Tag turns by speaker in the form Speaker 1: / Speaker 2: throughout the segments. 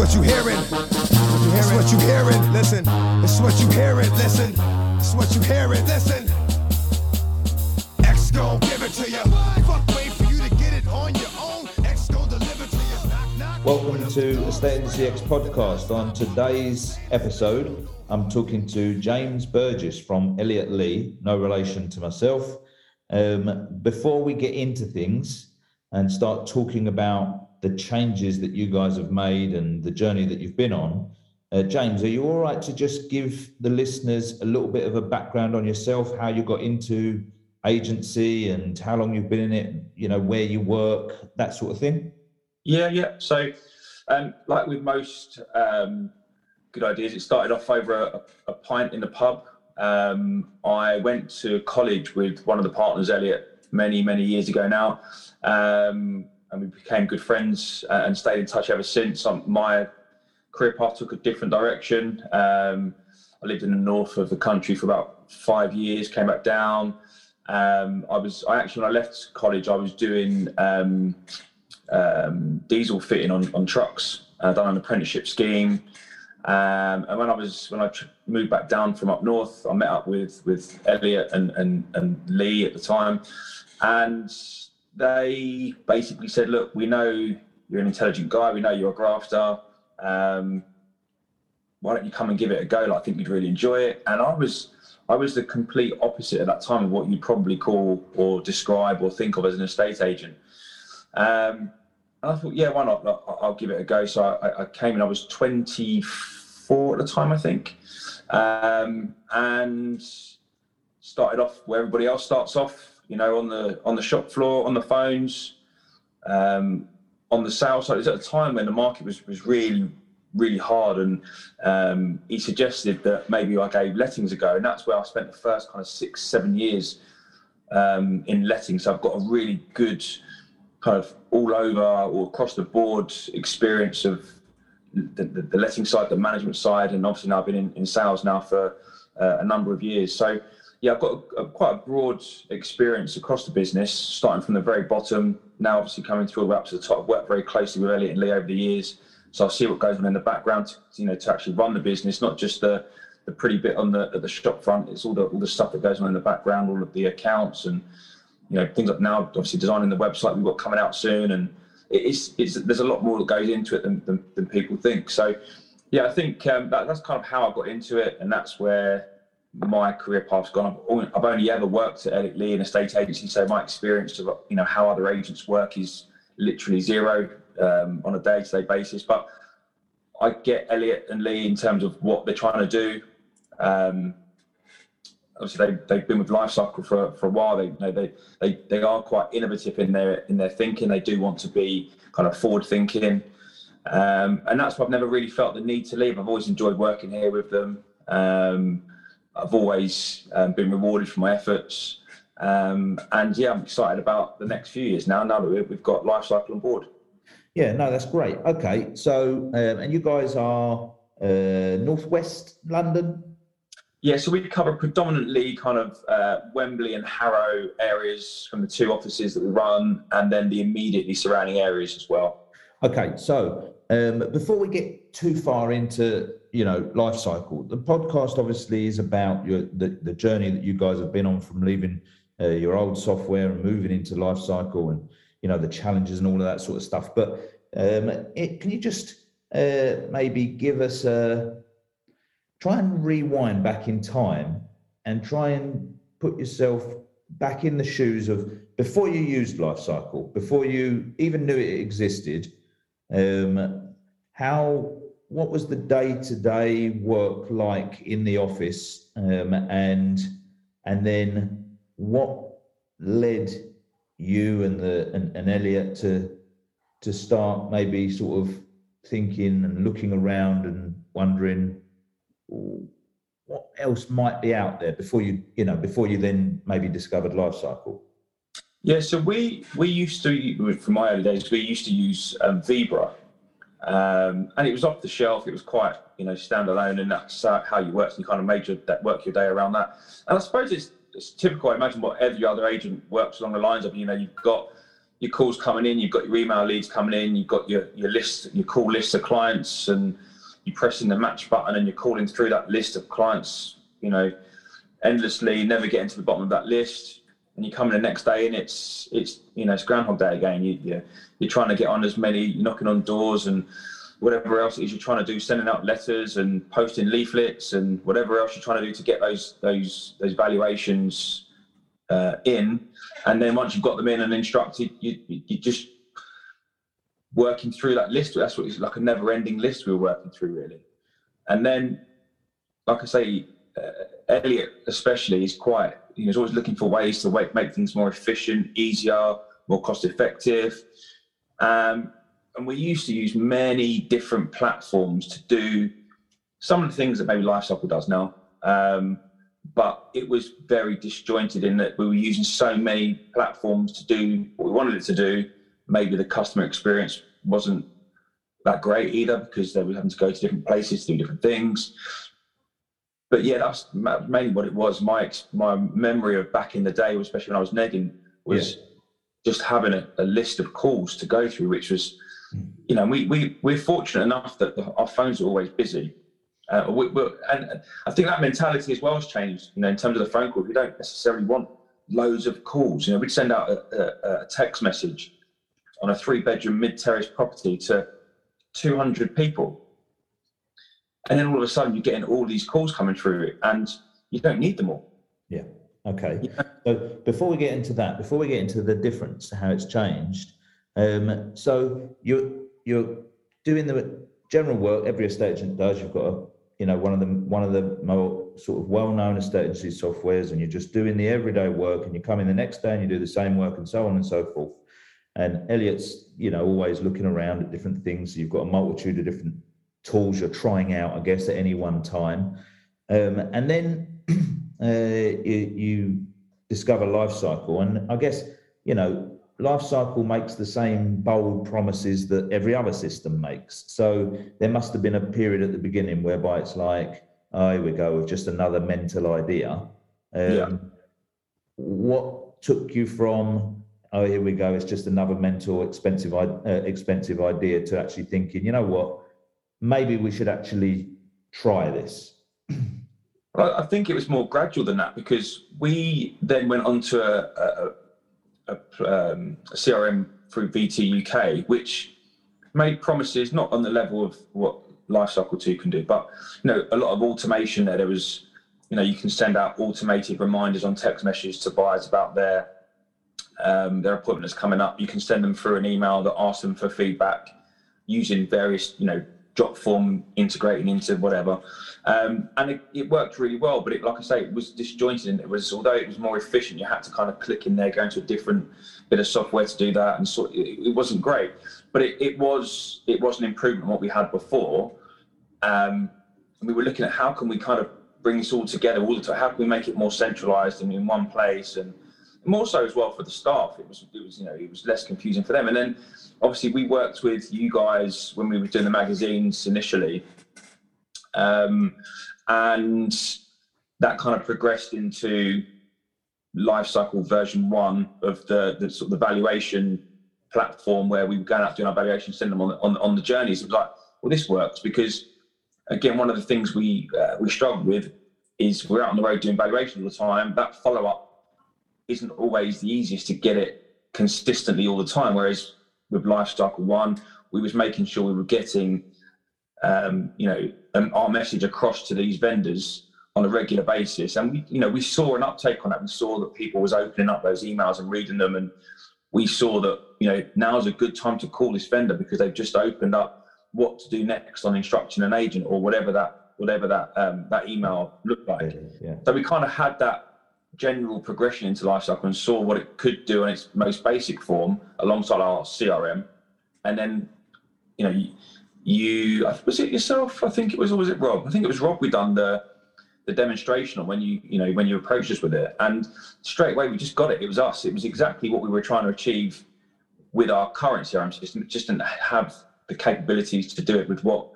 Speaker 1: what you hearing. It's what you hearing. Listen. It's what you hearing. Listen. It's what you hearing. Listen. X gon' give it to you. Fuck wait for you to get it on your own. X gon' deliver to you. Knock, knock.
Speaker 2: Welcome to Estate Agency X podcast. On today's episode, I'm talking to James Burgess from Elliott Lee, no relation to myself. Um, before we get into things and start talking about the changes that you guys have made and the journey that you've been on, uh, James, are you all right to just give the listeners a little bit of a background on yourself, how you got into agency and how long you've been in it, you know, where you work, that sort of thing?
Speaker 3: Yeah, yeah. So, um, like with most um, good ideas, it started off over a, a pint in the pub. Um, I went to college with one of the partners, Elliot, many, many years ago now. Um, and we became good friends uh, and stayed in touch ever since. Um, my career path took a different direction. Um, I lived in the north of the country for about five years, came back down. Um, I was, I actually, when I left college, I was doing um, um, diesel fitting on, on trucks. I done an apprenticeship scheme. Um, and when I was when I moved back down from up north, I met up with with Elliot and and, and Lee at the time, and they basically said, "Look, we know you're an intelligent guy. We know you're a grafter. Um, why don't you come and give it a go? Like, I think you'd really enjoy it." And I was I was the complete opposite at that time of what you'd probably call or describe or think of as an estate agent. Um, and I thought, yeah, why not? I'll, I'll give it a go. So I, I came in. I was 24 at the time, I think, um, and started off where everybody else starts off. You know, on the on the shop floor, on the phones, um, on the sales side. It was at a time when the market was was really really hard, and um, he suggested that maybe I gave lettings a go, and that's where I spent the first kind of six seven years um, in lettings. So I've got a really good kind of all over or across the board experience of the, the, the letting side, the management side, and obviously now I've been in, in sales now for uh, a number of years. So yeah, I've got a, a, quite a broad experience across the business, starting from the very bottom, now obviously coming through the way up to the top. I've worked very closely with Elliot and Lee over the years, so I see what goes on in the background, to, you know, to actually run the business, not just the the pretty bit on the at the shop front. It's all the all the stuff that goes on in the background, all of the accounts and you know things like now obviously designing the website we've got coming out soon and it's, it's there's a lot more that goes into it than, than, than people think so yeah i think um, that, that's kind of how i got into it and that's where my career path's gone i've, only ever worked at Elliott Lee in a state agency so my experience of you know how other agents work is literally zero um, on a day-to-day basis but i get elliot and lee in terms of what they're trying to do um, obviously they, they've been with Lifecycle for, for a while. They, you know, they they they are quite innovative in their in their thinking. They do want to be kind of forward thinking, um, and that's why I've never really felt the need to leave. I've always enjoyed working here with them. I've always um, been rewarded for my efforts, um, and yeah, I'm excited about the next few years now. Now that we've got Lifecycle on board.
Speaker 2: Yeah, no, that's great. Okay, so um, and you guys are uh, northwest London.
Speaker 3: Yeah, so we cover predominantly kind of uh, Wembley and Harrow areas from the two offices that we run, and then the immediately surrounding areas as well.
Speaker 2: Okay, so um, before we get too far into you know life cycle, the podcast obviously is about your the, the journey that you guys have been on from leaving uh, your old software and moving into life cycle, and you know the challenges and all of that sort of stuff. But um, it, can you just uh, maybe give us a try and rewind back in time and try and put yourself back in the shoes of before you used life cycle before you even knew it existed um, how what was the day-to-day work like in the office um, and and then what led you and the and, and Elliot to to start maybe sort of thinking and looking around and wondering what else might be out there before you you know before you then maybe discovered life cycle?
Speaker 3: Yeah so we we used to from my early days we used to use um, vebra um, and it was off the shelf. It was quite you know standalone and that's how you work. You kind of made your work your day around that. And i suppose it's, it's typical i imagine what every other agent works along the lines of you know you've got your calls coming in, you've got your email leads coming in, you've got your your list, your call list of clients, and you're pressing the match button and you're calling through that list of clients, you know, endlessly, never getting to the bottom of that list. And you come in the next day and it's it's you know it's Groundhog Day again. You you you're trying to get on as many, you're knocking on doors and whatever else it is you're trying to do, sending out letters and posting leaflets and whatever else you're trying to do to get those those those valuations uh, in. And then once you've got them in and instructed, you you just working through that list. That's what it's like a never-ending list we were working through, really. And then, like I say, uh, Elliot especially is quite. You know, he's always looking for ways to make, things more efficient, easier, more cost-effective. Um, and we used to use many different platforms to do some of the things that maybe Lifecycle does now. Um, but it was very disjointed in that we were using so many platforms to do what we wanted it to do maybe the customer experience wasn't that great either because they were having to go to different places to do different things. But yeah, that's mainly what it was. My my memory of back in the day, especially when I was negging, was yeah. just having a, a, list of calls to go through, which was, you know, we we we're fortunate enough that the, our phones are always busy. Uh, we, and I think that mentality as well has changed. You know, in terms of the phone call, we don't necessarily want loads of calls. You know, we'd send out a, a, a text message on a three bedroom mid terrace property to 200 people. And then all of a sudden you're getting all these calls coming through and you don't need them all.
Speaker 2: Yeah. Okay. Yeah. So before we get into that, before we get into the difference, how it's changed, um, so you're you're doing the general work every estate agent does. You've got a, you know one of the one of the more sort of well-known estate agency softwares, and you're just doing the everyday work, and you come in the next day and you do the same work, and so on and so forth. And Elliot's, you know, always looking around at different things. You've got a multitude of different tools you're trying out, I guess, at any one time. Um, and then uh, you, you, discover Lifecycle, and I guess you know Lifecycle makes the same bold promises that every other system makes. So there must have been a period at the beginning whereby it's like, oh, here we go with just another mental idea. Um, yeah. What took you from oh, here we go, it's just another mental expensive, uh, expensive idea to actually thinking, you know what, maybe we should actually try this.
Speaker 3: Well, I think it was more gradual than that because we then went on to a, a, a, um, a CRM through VT UK, which made promises not on the level of what Lifecycle 2 can do, but you know, a lot of automation there. There was, you know, you can send out automated reminders on text messages to buyers about their um, their appointment is coming up, you can send them through an email that asks them for feedback using various, you know, drop form integrating into whatever. Um, and it, it, worked really well, but it, like I say, it was disjointed and it was, although it was more efficient, you had to kind of click in there, go into a different bit of software to do that. And so it, it wasn't great, but it, it, was, it was an improvement on what we had before. Um, and we were looking at how can we kind of bring this all together all the time? How can we make it more centralized and in one place? And, more so as well for the staff. It was it was you know it was less confusing for them. And then obviously we worked with you guys when we were doing the magazines initially, um, and that kind of progressed into Lifecycle version one of the, the sort of the valuation platform where we were going out doing our valuation, sending them on on, on the journeys. It was like, well, this works because again, one of the things we uh, we struggled with is we're out on the road doing valuation all the time. That follow up isn't always the easiest to get it consistently all the time. Whereas with Lifecycle One, we was making sure we were getting, um, you know, um, our message across to these vendors on a regular basis. And we, you know, we saw an uptake on that. We saw that people was opening up those emails and reading them, and we saw that, you know, now's a good time to call this vendor because they've just opened up what to do next on instructing an agent or whatever that whatever that um, that email looked like. Yeah. So we kind of had that general progression into lifecycle and saw what it could do in its most basic form alongside our CRM. And then, you know, you, you was it yourself? I think it was, or was it Rob? I think it was Rob. We done the the demonstration on when you you know when you approached us with it, and straight away we just got it. It was us. It was exactly what we were trying to achieve with our current CRM system. It just didn't have the capabilities to do it with what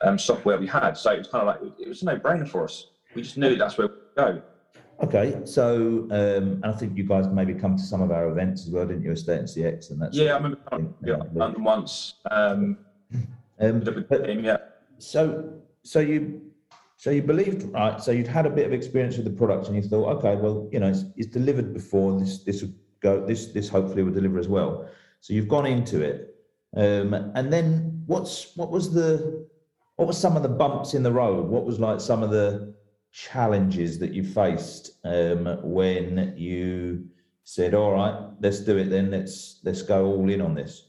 Speaker 3: um, software we had. So it was kind of like it was a no brainer for us. We just knew that's where we go.
Speaker 2: Okay, so um, and I think you guys maybe come to some of our events as well, didn't you? Estate Agency X, and that's
Speaker 3: yeah. I remember coming yeah, London once. Um,
Speaker 2: um,
Speaker 3: but, team, yeah.
Speaker 2: So, so you, so you believed right. So you'd had a bit of experience with the product, and you thought, okay, well, you know, it's, it's delivered before. This, this would go. This, this hopefully will deliver as well. So you've gone into it, um, and then what's what was the what were some of the bumps in the road? What was like some of the challenges that you faced um, when you said, "All right, let's do it then. Let's let's go all in on this."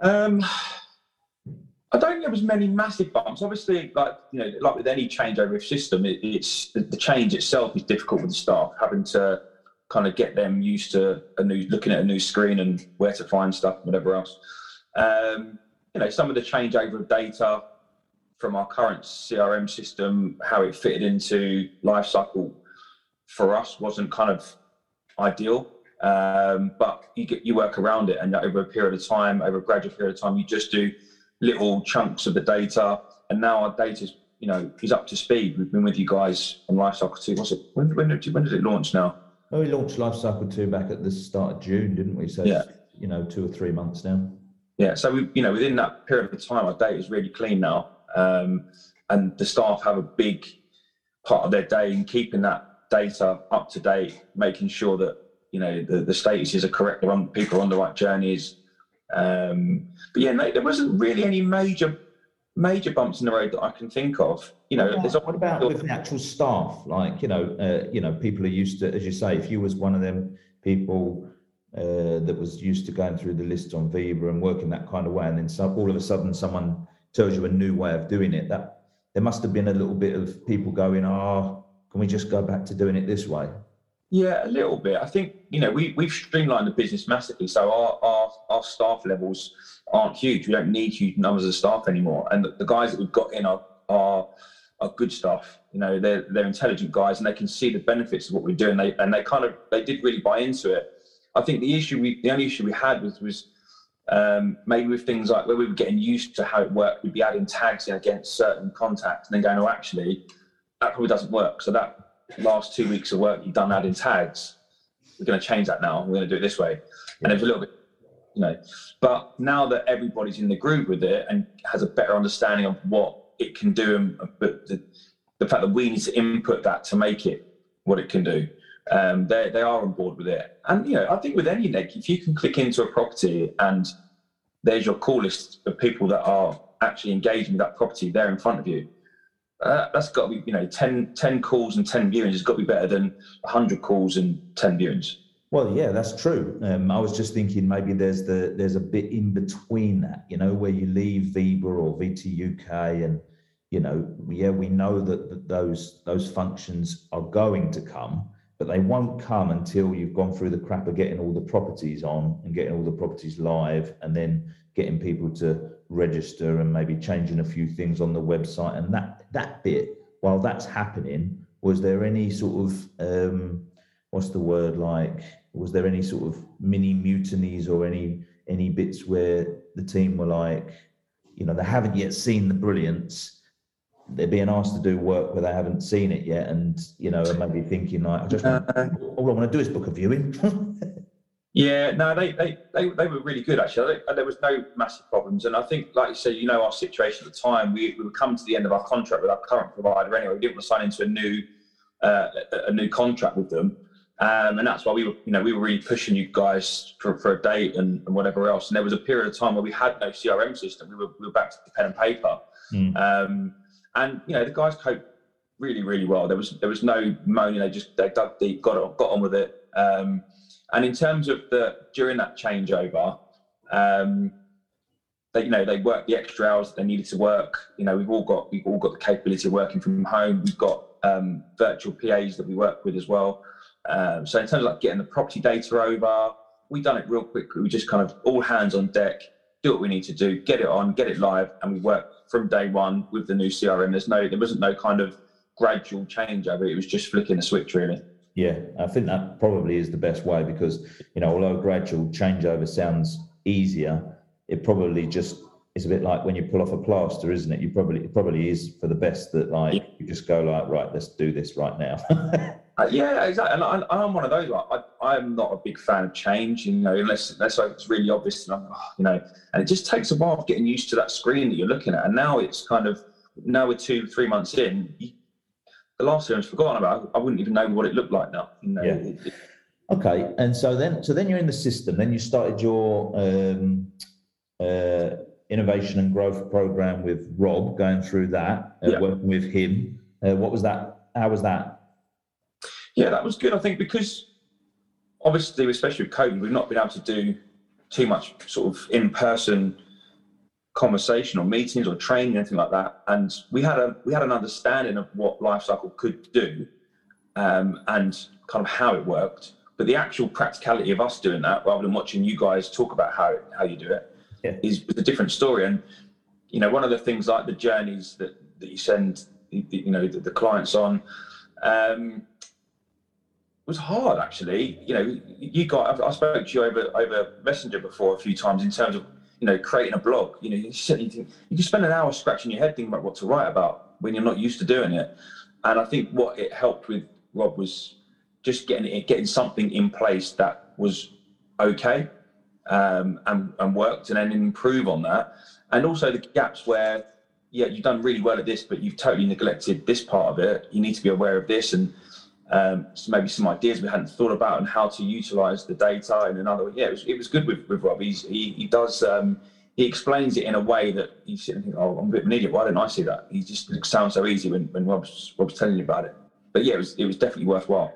Speaker 3: Um, I don't think there was many massive bumps. Obviously, like you know, like with any changeover of system, it, it's the change itself is difficult with the staff having to kind of get them used to a new looking at a new screen and where to find stuff, whatever else. Um, you know, some of the changeover of data from our current CRM system, how it fitted into lifecycle for us wasn't kind of ideal. Um, but you get you work around it, and over a period of time, over a gradual period of time, you just do little chunks of the data. And now our data is, you know, is up to speed. We've been with you guys on Lifecycle Two. What's it? When, when, did, when did it launch now?
Speaker 2: Well, we launched Lifecycle Two back at the start of June, didn't we? So yeah. you know, two or three months now.
Speaker 3: Yeah. So we, you know, within that period of time, our data is really clean now. Um, and the staff have a big part of their day in keeping that data up to date, making sure that you know the, the statuses are correct, the people are on the right journeys. Um, but yeah, no, there wasn't really any major major bumps in the road that I can think of. You know,
Speaker 2: what about, what about with the actual staff? Like, you know, uh, you know, people are used to, as you say, if you was one of them people uh, that was used to going through the list on Viva and working that kind of way, and then so, all of a sudden someone tells you a new way of doing it. That there must have been a little bit of people going, "Ah, oh, can we just go back to doing it this way?"
Speaker 3: Yeah, a little bit. I think you know we we've streamlined the business massively, so our our, our staff levels aren't huge. We don't need huge numbers of staff anymore, and the, the guys that we've got in are are are good staff. You know, they're they're intelligent guys, and they can see the benefits of what we're doing. They and they kind of they did really buy into it. I think the issue we the only issue we had was was um, maybe with things like where we were getting used to how it worked, we'd be adding tags in against certain contacts and then going, oh, actually, that probably doesn't work. So that last two weeks of work you've done adding tags, we're going to change that now. We're going to do it this way. And it was a little bit, you know, but now that everybody's in the group with it and has a better understanding of what it can do, and but the, the fact that we need to input that to make it what it can do, um, they, they are on board with it. And, you know, I think with any neg, if you can click into a property and there's your call list of people that are actually engaging with that property there in front of you, uh, that's got to be, you know, 10, 10 calls and 10 viewings has got to be better than 100 calls and 10 viewings.
Speaker 2: Well, yeah, that's true. Um, I was just thinking maybe there's the there's a bit in between that, you know, where you leave Viva or VT UK, and you know, yeah, we know that, that those those functions are going to come, but they won't come until you've gone through the crap of getting all the properties on and getting all the properties live and then getting people to register and maybe changing a few things on the website. And that that bit while that's happening was there any sort of um, what's the word like was there any sort of mini mutinies or any any bits where the team were like you know they haven't yet seen the brilliance they're being asked to do work where they haven't seen it yet, and you know, maybe thinking like, I just want, all I want to do is book a viewing.
Speaker 3: yeah, no, they, they they they were really good actually. There was no massive problems, and I think, like you said, you know, our situation at the time, we we were coming to the end of our contract with our current provider anyway. We didn't want to sign into a new uh, a new contract with them. Um, and that's why we were, you know, we were really pushing you guys for, for a date and, and, whatever else. And there was a period of time where we had no CRM system. We were, we were back to pen and paper. Mm. Um, and you know the guys coped really really well. There was there was no moaning. They just they dug deep, got on, got on with it. Um, and in terms of the during that changeover, um, they you know they worked the extra hours that they needed to work. You know we've all got we've all got the capability of working from home. We've got um, virtual PAs that we work with as well. Um, so in terms of like getting the property data over, we done it real quickly. We just kind of all hands on deck, do what we need to do, get it on, get it live, and we work from day one with the new CRM. There's no, there wasn't no kind of gradual changeover. It was just flicking a switch, really.
Speaker 2: Yeah, I think that probably is the best way because you know, although gradual changeover sounds easier, it probably just it's a bit like when you pull off a plaster, isn't it? You probably it probably is for the best that like you just go like right, let's do this right now.
Speaker 3: Uh, yeah, exactly. And I, I'm one of those. Like, I, I'm not a big fan of change, you know, unless unless it's really obvious. And I'm, oh, you know, and it just takes a while getting used to that screen that you're looking at. And now it's kind of now we're two, three months in. You, the last year I've forgotten about. I wouldn't even know what it looked like now. You know,
Speaker 2: Yeah.
Speaker 3: it- it-
Speaker 2: Okay, and so then, so then you're in the system. Then you started your um, uh, innovation and growth program with Rob, going through that, uh,
Speaker 3: Yeah.
Speaker 2: working with him. Uh, what was that? How was that?
Speaker 3: Yeah, that was good. I think because obviously, especially with COVID, we've not been able to do too much sort of in-person conversation or meetings or training anything like that. And we had a we had an understanding of what Lifecycle could do um, and kind of how it worked. But the actual practicality of us doing that, rather than watching you guys talk about how how you do it,
Speaker 2: Yeah.
Speaker 3: is a different story. And you know, one of the things like the journeys that that you send, you you know, the, the clients on. Um, was hard actually. You know, you got. I spoke to you over over Messenger before a few times in terms of you know creating a blog. You know, you sit you think you spend an hour scratching your head thinking about what to write about when you're not used to doing it. And I think what it helped with Rob was just getting it, getting something in place that was okay um, and and worked, and then improve on that. And also the gaps where yeah, you've done really well at this, but you've totally neglected this part of it. You need to be aware of this and um, so maybe some ideas we hadn't thought about and how to utilize the data in another way. Yeah, it was, it was good with, with Rob. He's, he, he does, um, he explains it in a way that you sit and think, oh, I'm a bit of an idiot. Why didn't I see that? He just sounds so easy when, when Rob's, Rob's telling you about it. But yeah, it was, it was definitely worthwhile.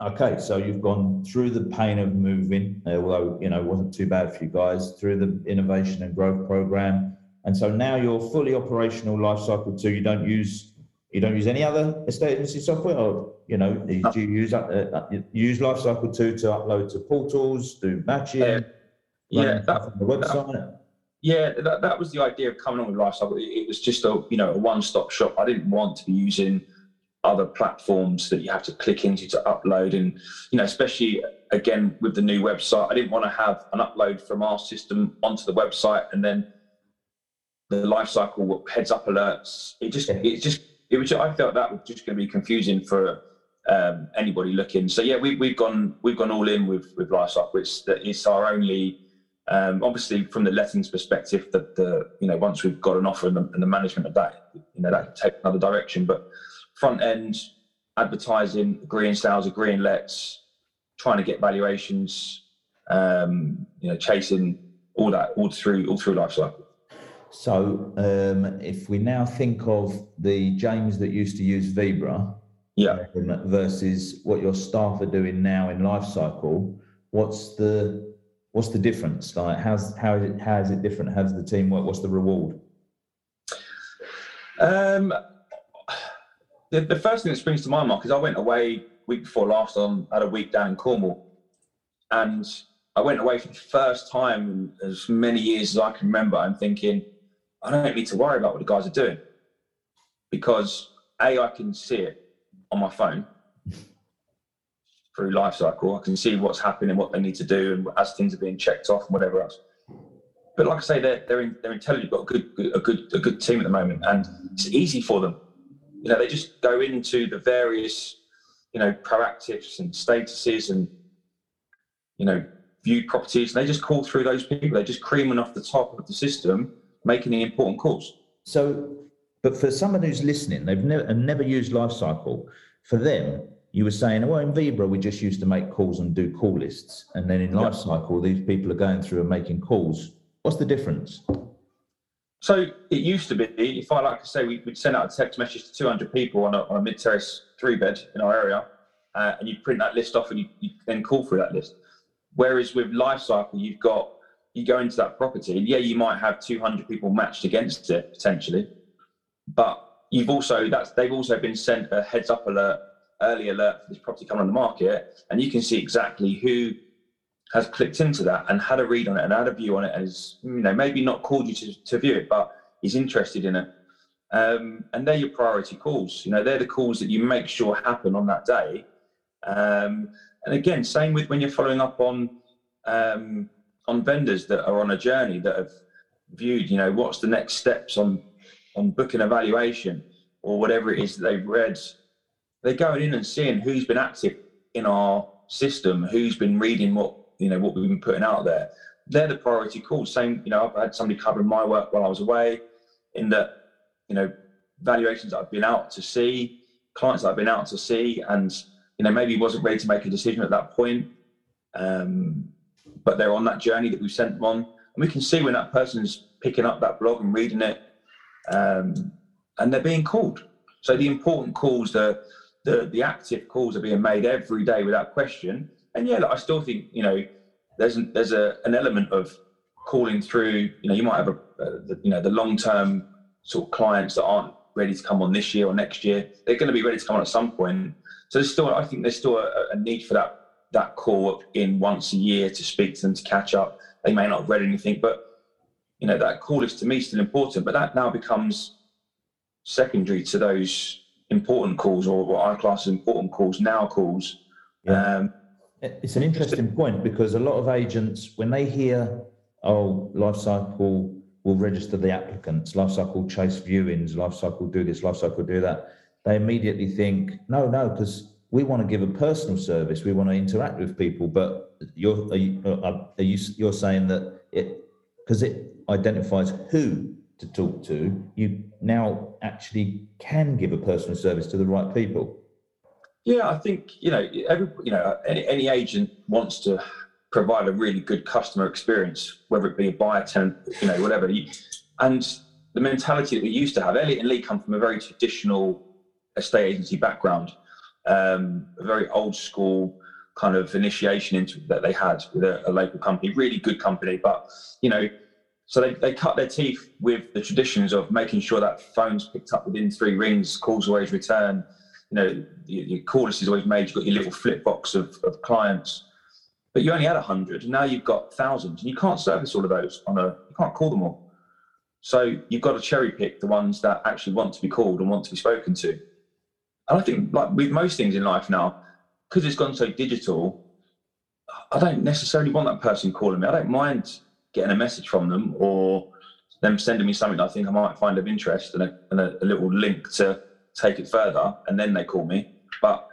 Speaker 2: Okay, so you've gone through the pain of moving, uh, although you know it wasn't too bad for you guys, through the innovation and growth program, and so now you're fully operational. Life cycle two. You don't use you don't use any other estate agency software, or you know, do you use uh, uh, use Life Cycle two to upload to portals, do matching,
Speaker 3: Yeah, yeah, that,
Speaker 2: on the website?
Speaker 3: Yeah, that, that was the idea of coming on with Lifecycle. It, it was just a you know a one stop shop. I didn't want to be using other platforms that you have to click into to upload, and you know especially again with the new website, I didn't want to have an upload from our system onto the website and then the life cycle heads up alerts. It just it just it was I felt that was just going to be confusing for um, anybody looking. So yeah, we, we've gone we've gone all in with with life cycle. It's our only um, obviously, from the lettings perspective, that the you know once we've got an offer and the, and the management of that, you know that can take another direction. But front end advertising, agreeing sales, agreeing lets, trying to get valuations, um, you know, chasing all that all through all through life cycle.
Speaker 2: So, um, if we now think of the James that used to use Vebra
Speaker 3: Yeah.
Speaker 2: um, versus what your staff are doing now in life cycle, what's the what's the difference? Like, how's how is it how is it different? How's the team work? What's the reward?
Speaker 3: Um, the, the first thing that springs to my mind is I went away week before last on had a week down in Cornwall, and I went away for the first time in as many years as I can remember. I'm thinking, I don't need to worry about what the guys are doing because a I can see it on my phone through life cycle. I can see what's happening, what they need to do, and as things are being checked off and whatever else. But like I say, they're they're, in, they're intelligent. Got a good, a good a good team at the moment, and it's easy for them. You know, they just go into the various, you know, proactives and statuses and you know viewed properties. And they just call through those people. They're just creaming off the top of the system, making the important calls.
Speaker 2: So, but for someone who's listening, they've never never used life cycle. For them, you were saying, well, in Vebra, we just used to make calls and do call lists, and then in
Speaker 3: Yeah.
Speaker 2: life cycle, these people are going through and making calls. What's the difference?
Speaker 3: So it used to be, if I like to say, we, would send out a text message to 200 people on a, on a mid terrace three bed in our area, uh, and you print that list off and you, you then call through that list. Whereas with life cycle, you've got you go into that property, yeah, you might have 200 people matched against it potentially, but you've also that's they've also been sent a heads up alert, early alert for this property coming on the market, and you can see exactly who has clicked into that and had a read on it and had a view on it and is you know maybe not called you to, to view it but is interested in it. Um, and they're your priority calls you know they're the calls that you make sure happen on that day. Um, and again same with when you're following up on um, on vendors that are on a journey that have viewed? You know, what's the next steps on on booking evaluation or whatever it is that they've read? They're going in and seeing who's been active in our system, who's been reading what you know what we've been putting out there. They're the priority calls. Same, you know, I've had somebody covering my work while I was away, in that you know valuations I've been out to see, clients I've been out to see, and you know maybe wasn't ready to make a decision at that point, um, but they're on that journey that we've sent them on, and we can see when that person's picking up that blog and reading it, um, and they're being called. So the important calls, the the the active calls are being made every day without question. And yeah, look, I still think you know there's an, there's a, an element of calling through. You know, you might have a, a the, you know the long term sort of clients that aren't ready to come on this year or next year. They're going to be ready to come on at some point. So there's still I think there's still a, a need for that that call in once a year to speak to them to catch up. They may not have read anything, but you know that call is to me still important. But that now becomes secondary to those important calls or what I class as important calls now calls. Yeah. Um,
Speaker 2: it's an interesting point because a lot of agents, when they hear, oh, life cycle will register the applicants, life cycle chase viewings, life cycle do this, life cycle do that, they immediately think, no, no, because we want to give a personal service, we want to interact with people. But you're are you, uh, are you you're saying that it because it identifies who to talk to, you now actually can give a personal service to the right people.
Speaker 3: Yeah, I think you know every you know any, any agent wants to provide a really good customer experience, whether it be a buyer, tenant, you know, whatever. And the mentality that we used to have, Elliot and Lee come from a very traditional estate agency background, um, a very old school kind of initiation into that they had with a, a local company, really good company, but you know so they, they cut their teeth with the traditions of making sure that phone's picked up within three rings, calls always return. You know, your, your call list is always made. You've got your little flip box of, of clients, but you only had a hundred, and now you've got thousands, and you can't service all of those on a. You can't call them all. So you've got to cherry pick the ones that actually want to be called and want to be spoken to. And I think, like with most things in life now, because it's gone so digital, I don't necessarily want that person calling me. I don't mind getting a message from them or them sending me something I think I might find of interest and a, and a, a little link to take it further, and then they call me. But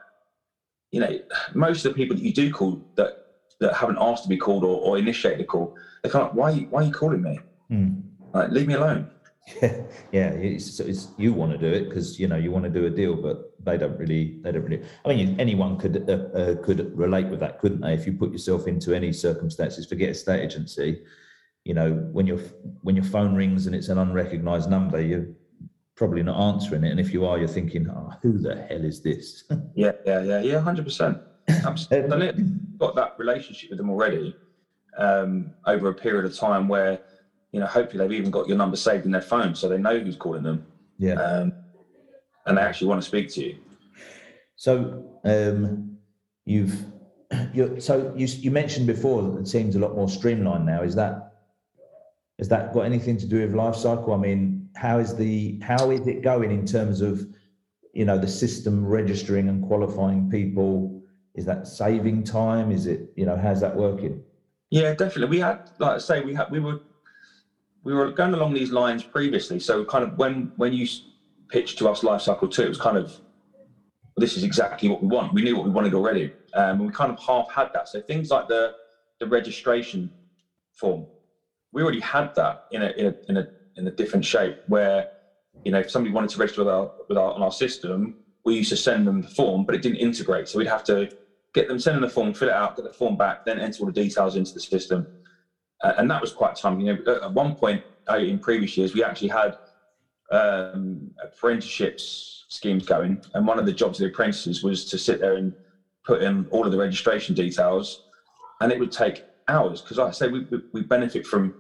Speaker 3: you know, most of the people that you do call that that haven't asked to be called or, or initiate the call, they're kind of why why are you calling me? Mm. Like, leave me alone.
Speaker 2: Yeah, yeah. It's, it's you want to do it because you know you want to do a deal, but they don't really. They don't really. I mean, anyone could uh, uh, could relate with that, couldn't they? If you put yourself into any circumstances, forget a state agency you know when your when your phone rings and it's an unrecognized number you're probably not answering it and if you are you're thinking oh, who the hell is this
Speaker 3: yeah yeah yeah yeah 100% absolutely got that relationship with them already um, over a period of time where you know hopefully they've even got your number saved in their phone so they know who's calling them
Speaker 2: yeah um,
Speaker 3: and they actually want to speak to you
Speaker 2: so um, you've you so you, you mentioned before that it seems a lot more streamlined now is that has that got anything to do with life cycle? I mean, how is the how is it going in terms of you know the system registering and qualifying people? Is that saving time? Is it you know how's that working?
Speaker 3: Yeah, definitely. We had like I say we had we were we were going along these lines previously. So kind of when when you pitched to us life cycle two, it was kind of this is exactly what we want. We knew what we wanted already, um, and we kind of half had that. So things like the the registration form we already had that in a, in a, in a, in a different shape where, you know, if somebody wanted to register with our, with our, on our system, we used to send them the form, but it didn't integrate. So we'd have to get them, send them the form, fill it out, get the form back, then enter all the details into the system. Uh, and that was quite time. You know, at one point uh, in previous years, we actually had um, apprenticeships schemes going, and one of the jobs of the apprentices was to sit there and put in all of the registration details, and it would take hours because, like I say, we, we, benefit from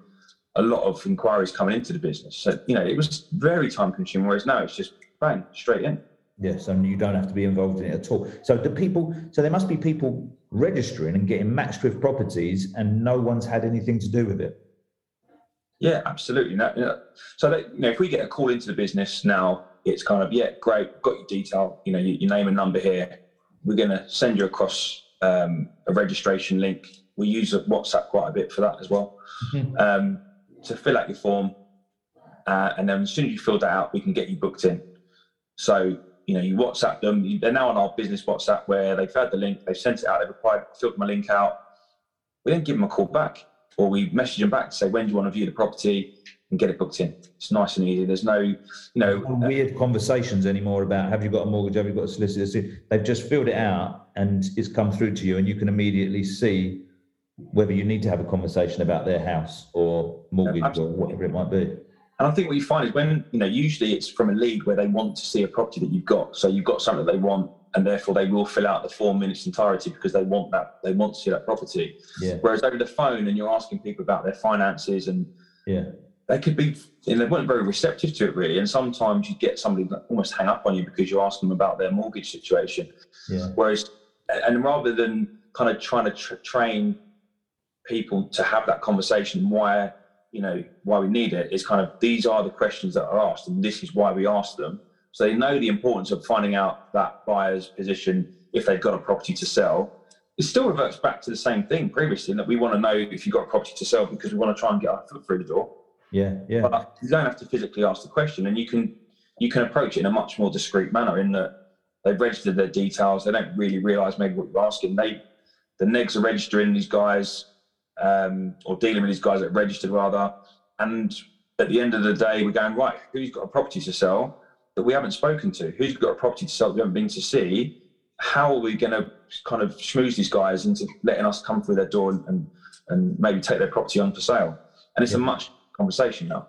Speaker 3: a lot of inquiries coming into the business. So, you know, it was very time consuming, whereas now it's just bang, straight in.
Speaker 2: Yes, and you don't have to be involved in it at all. So the people, so there must be people registering and getting matched with properties, and no one's had anything to do with it.
Speaker 3: Yeah, absolutely. No, know, so that, you know, if we get a call into the business now, it's kind of yeah, great, got your detail, you know, your, your name and number here. We're going to send you across um, a registration link. We use WhatsApp quite a bit for that as well. Mm-hmm. Um, to fill out your form, uh, and then as soon as you fill that out, we can get you booked in. So you know, you WhatsApp them. They're now on our business WhatsApp where they've had the link, they've sent it out, they've replied, filled my link out. We then give them a call back, or we message them back to say when do you want to view the property and get it booked in. It's nice and easy. There's no, you know,
Speaker 2: No weird conversations anymore about have you got a mortgage, have you got a solicitor? They've just filled it out and it's come through to you, and you can immediately see whether you need to have a conversation about their house or mortgage or whatever it might be.
Speaker 3: And I think what you find is when, you know, usually it's from a lead where they want to see a property that you've got. So you've got something that they want, and therefore they will fill out the form in its entirety because they want that, they want to see that property.
Speaker 2: Yeah,
Speaker 3: Whereas over the phone and you're asking people about their finances and
Speaker 2: yeah,
Speaker 3: they could be, you know, they weren't very receptive to it really. And sometimes you get somebody that almost hang up on you because you're asking them about their mortgage situation.
Speaker 2: yeah,
Speaker 3: Whereas, and rather than kind of trying to tr train people to have that conversation, why you know why we need it is kind of these are the questions that are asked, and this is why we ask them. So they know the importance of finding out that buyer's position if they've got a property to sell. It still reverts back to the same thing previously, in that we want to know if you've got a property to sell because we want to try and get our foot through the door.
Speaker 2: yeah, yeah,
Speaker 3: But you don't have to physically ask the question, and you can you can approach it in a much more discreet manner. In that they've registered their details, they don't really realise maybe what you're asking. They the negs are registering these guys um, or dealing with these guys that registered rather, and at the end of the day, we're going right. Who's got a property to sell that we haven't spoken to? Who's got a property to sell that we haven't been to see? How are we going to kind of schmooze these guys into letting us come through their door and and, and maybe take their property on for sale? And it's a much conversation now.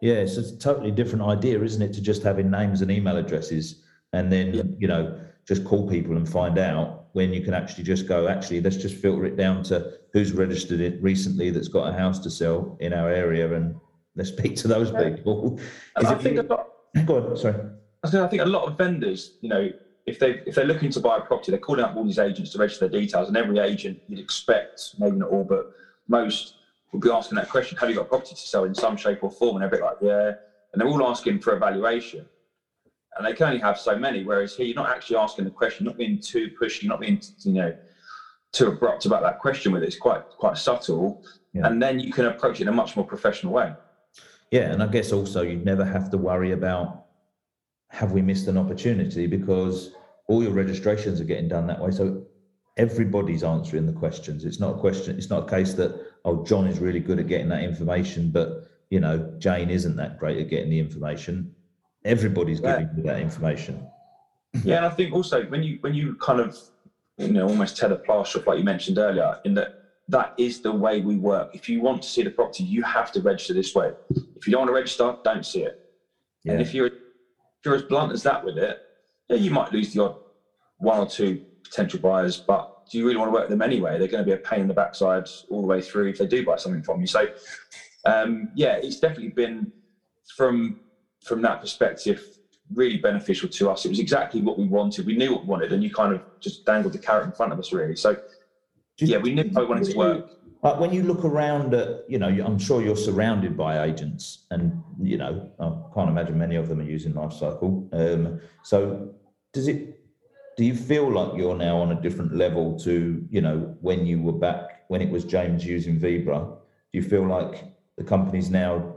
Speaker 2: yeah. So it's a totally different idea, isn't it, to just having names and email addresses and then
Speaker 3: Yeah.
Speaker 2: you know just call people and find out when you can actually just go. Actually, let's just filter it down to who's registered it recently that's got a house to sell in our area, and let's speak to those
Speaker 3: Yeah.
Speaker 2: people. Is
Speaker 3: I think a lot,
Speaker 2: Go on, sorry.
Speaker 3: I think a lot of vendors, you know, if they if they're looking to buy a property, they're calling up all these agents to register their details, and every agent you'd expect, maybe not all, but most would be asking that question: Have you got a property to sell in some shape or form? And they're a bit like, yeah, and they're all asking for a valuation, and they can only have so many. Whereas here, you're not actually asking the question, not being too pushy, not being you know too abrupt about that question with it. It's quite quite subtle,
Speaker 2: Yeah.
Speaker 3: and then you can approach it in a much more professional way.
Speaker 2: Yeah, and I guess also you'd never have to worry about have we missed an opportunity because all your registrations are getting done that way. So everybody's answering the questions. It's not a question. It's not a case that oh John is really good at getting that information, but you know Jane isn't that great at getting the information. Everybody's
Speaker 3: Yeah.
Speaker 2: giving you that information.
Speaker 3: Yeah, and I think also when you when you kind of you know almost tear the plaster like you mentioned earlier, in that that is the way we work. If you want to see the property, you have to register this way. If you don't want to register, don't see it.
Speaker 2: Yeah,
Speaker 3: And if you're if you're as blunt as that with it, yeah, you might lose the odd one or two potential buyers, but do you really want to work with them anyway? They're going to be a pain in the backside all the way through if they do buy something from you. So, um, yeah, it's definitely been from from that perspective really beneficial to us. It was exactly what we wanted. We knew what we wanted, and you kind of just dangled the carrot in front of us, really. So, yeah, we knew how we wanted to work.
Speaker 2: Like when you look around at, you know, I'm sure you're surrounded by agents, and you know, I can't imagine many of them are using life cycle. Um, so, does it? Do you feel like you're now on a different level to, you know, when you were back when it was James using Vebra? Do you feel like the company's now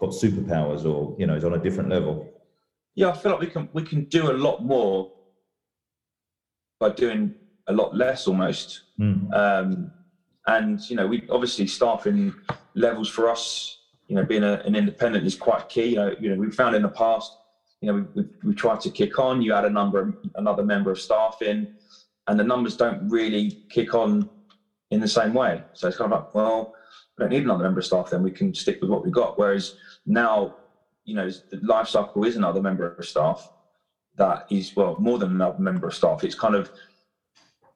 Speaker 2: got superpowers, or you know, is on a different level?
Speaker 3: Yeah, I feel like we can we can do a lot more by doing a lot less almost.
Speaker 2: Mm.
Speaker 3: Um, and you know, we obviously staffing levels for us. You know, being a, an independent is quite key. You know, you know, we found in the past, you know, we, we, we tried to kick on. You add a number, another member of staff in, and the numbers don't really kick on in the same way. So it's kind of like, well, we don't need another member of staff. Then we can stick with what we've got. Whereas now, you know, the life cycle is another member of staff that is well more than another member of staff. It's kind of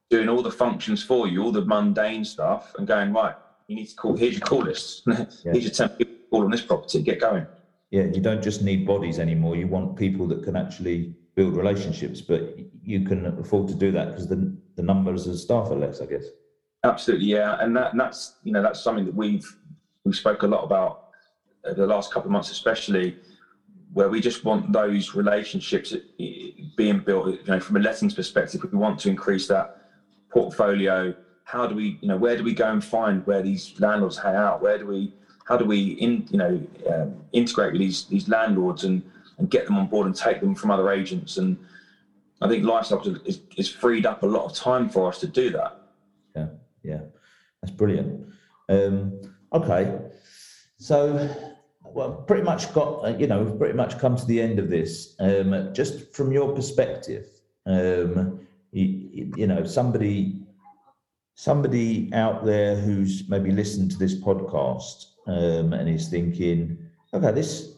Speaker 3: doing all the functions for you, all the mundane stuff, and going right. You need to call. Here's your call list. Here's your ten people to call on this property. Get going.
Speaker 2: Yeah, you don't just need bodies anymore. You want people that can actually build relationships, but you can afford to do that because the the numbers of staff are less, I guess.
Speaker 3: Absolutely, yeah, and that and that's you know that's something that we've we spoke a lot about the last couple of months, especially where we just want those relationships eh, being built. You know, from a lettings perspective, we want to increase that portfolio. How do we, you know, where do we go and find where these landlords hang out? Where do we how do we in you know um, integrate with these these landlords and and get them on board and take them from other agents and I think lifecycle is, is freed up a lot of time for us to do that.
Speaker 2: Yeah, yeah, that's brilliant. Um, okay, so well, pretty much got uh, you know pretty much come to the end of this. Um, just from your perspective, um, you, you know somebody somebody out there who's maybe listened to this podcast um, and is thinking, okay, this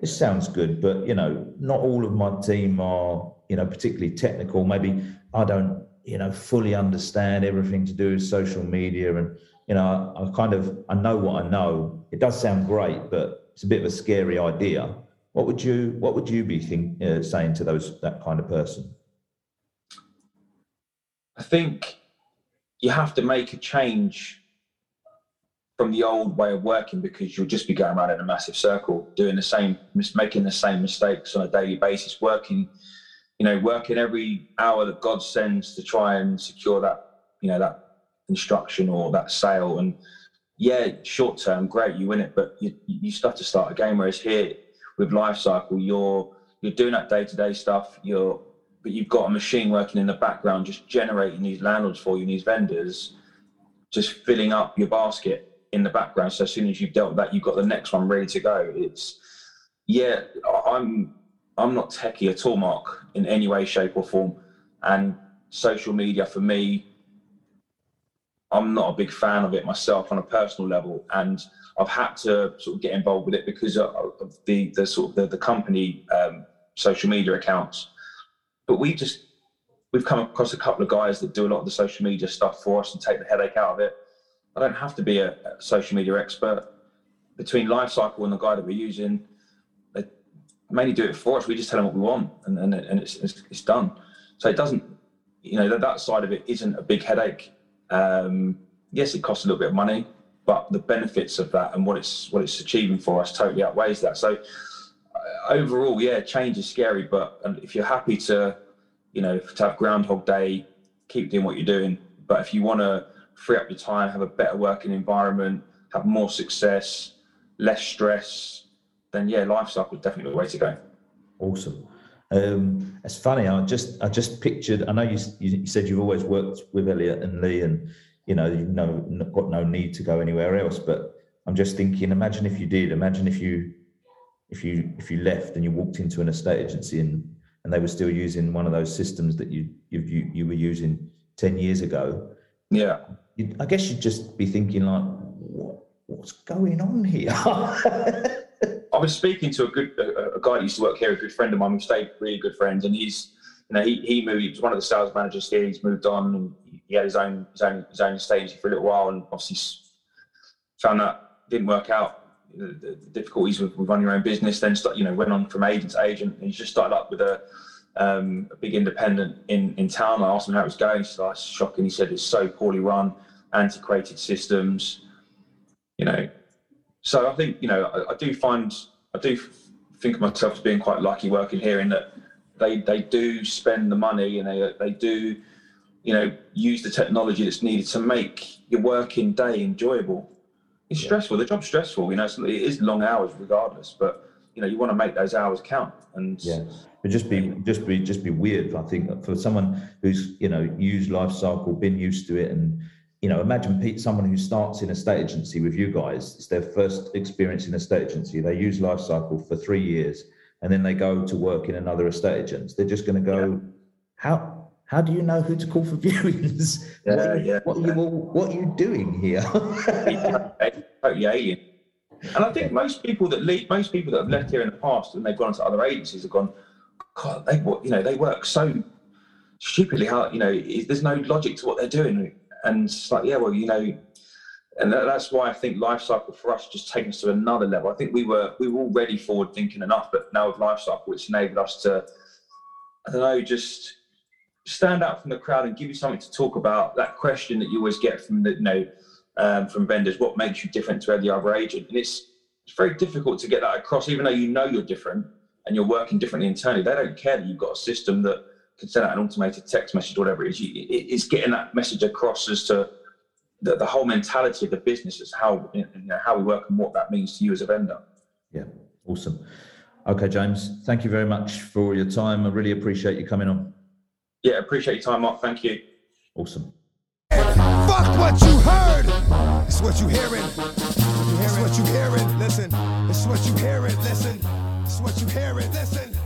Speaker 2: this sounds good, but you know, not all of my team are you know particularly technical. Maybe I don't you know fully understand everything to do with social media, and you know, I, I kind of I know what I know. It does sound great, but it's a bit of a scary idea. What would you What would you be think, uh, saying to those that kind of person?
Speaker 3: I think you have to make a change from the old way of working because you'll just be going around in a massive circle, doing the same, making the same mistakes on a daily basis, working, you know, working every hour that God sends to try and secure that, you know, that instruction or that sale. And yeah, short term, great, you win it, but you you have to start again. Whereas here with Lifecycle, you're you're doing that day to day stuff. You're but you've got a machine working in the background, just generating these landlords for you, these vendors, just filling up your basket in the background. So as soon as you've dealt with that, you've got the next one ready to go. It's yeah, I'm I'm not techie at all, Mark, in any way, shape, or form. And social media for me, I'm not a big fan of it myself on a personal level. And I've had to sort of get involved with it because of the the sort of the, the company um, social media accounts. But we just we've come across a couple of guys that do a lot of the social media stuff for us and take the headache out of it I don't have to be a, social media expert. Between Lifecycle and the guy that we're using, they mainly do it for us. We just tell them what we want, and and, and it's, it's, it's done. So it doesn't, you know, that, that side of it isn't a big headache. Um, yes, it costs a little bit of money, but the benefits of that and what it's what it's achieving for us totally outweighs that. So uh, overall, yeah, change is scary, but if you're happy to, you know, to have Groundhog Day, keep doing what you're doing. But if you want to free up your time, have a better working environment, have more success, less stress, then yeah, Lifecycle is definitely the way to go.
Speaker 2: Awesome. Um, it's funny. I just I just pictured. I know you, you said you've always worked with Elliot and Lee, and you know you've no got no need to go anywhere else. But I'm just thinking. Imagine if you did. Imagine if you if you if you left and you walked into an estate agency and and they were still using one of those systems that you you you were using ten years ago.
Speaker 3: Yeah.
Speaker 2: I guess you'd just be thinking like, what, what's going on here?
Speaker 3: I was speaking to a good a, a, guy that used to work here, a good friend of mine. We stayed really good friends, and he's you know he he moved. He was one of the sales managers here. He's moved on, and he had his own his own his own estate for a little while, and obviously found that didn't work out. The, the, the difficulties with, with, running your own business. Then start, you know went on from agent to agent, and he's just started up with a um, a big independent in, in town. I asked him how it was going. He said, oh, shocking. He said, it's so poorly run antiquated systems, you know. So I think, you know, I, I do find, I do think of myself as being quite lucky working here in that they, they do spend the money and they, they do, you know, use the technology that's needed to make your working day enjoyable. It's yeah. stressful. The job's stressful, you know, it is long hours regardless, but you know, you want to make those hours count. And
Speaker 2: yeah, but just be, just be, just be weird. I think for someone who's, you know, used Lifecycle, been used to it and, you know, imagine Pete, someone who starts in a state agency with you guys. It's their first experience in a state agency. They use Lifecycle for three years, and then they go to work in another estate agent. They're just going to go, yeah. how how do you know who to call for viewings?
Speaker 3: Yeah, what, are you, yeah,
Speaker 2: what, are you, what are you doing here?
Speaker 3: totally alien. And I think most people that leave, most people that have left here in the past and they've gone to other agencies have gone, God, they you know they work so stupidly hard. You know, there's no logic to what they're doing and it's like, yeah, well, you know, and that's why I think Lifecycle for us just taken us to another level. I think we were we were already forward thinking enough, but now with Lifecycle, it's enabled us to, I don't know, just stand out from the crowd and give you something to talk about. That question that you always get from the you know um, from vendors, what makes you different to every other agent? And it's it's very difficult to get that across, even though you know you're different and you're working differently internally. They don't care that you've got a system that can send out an automated text message, whatever it is. It's getting that message across as to the, the whole mentality of the business is how you know how we work and what that means to you as a vendor.
Speaker 2: Yeah, awesome. Okay, James, thank you very much for your time. I really appreciate you coming on.
Speaker 3: Yeah, appreciate your time, Mark. Thank you.
Speaker 2: Awesome.
Speaker 1: Fuck what you heard. It's what you hearing. It's what you hearing. Listen. It's what you hearing. Listen. It's what you hearing. Listen.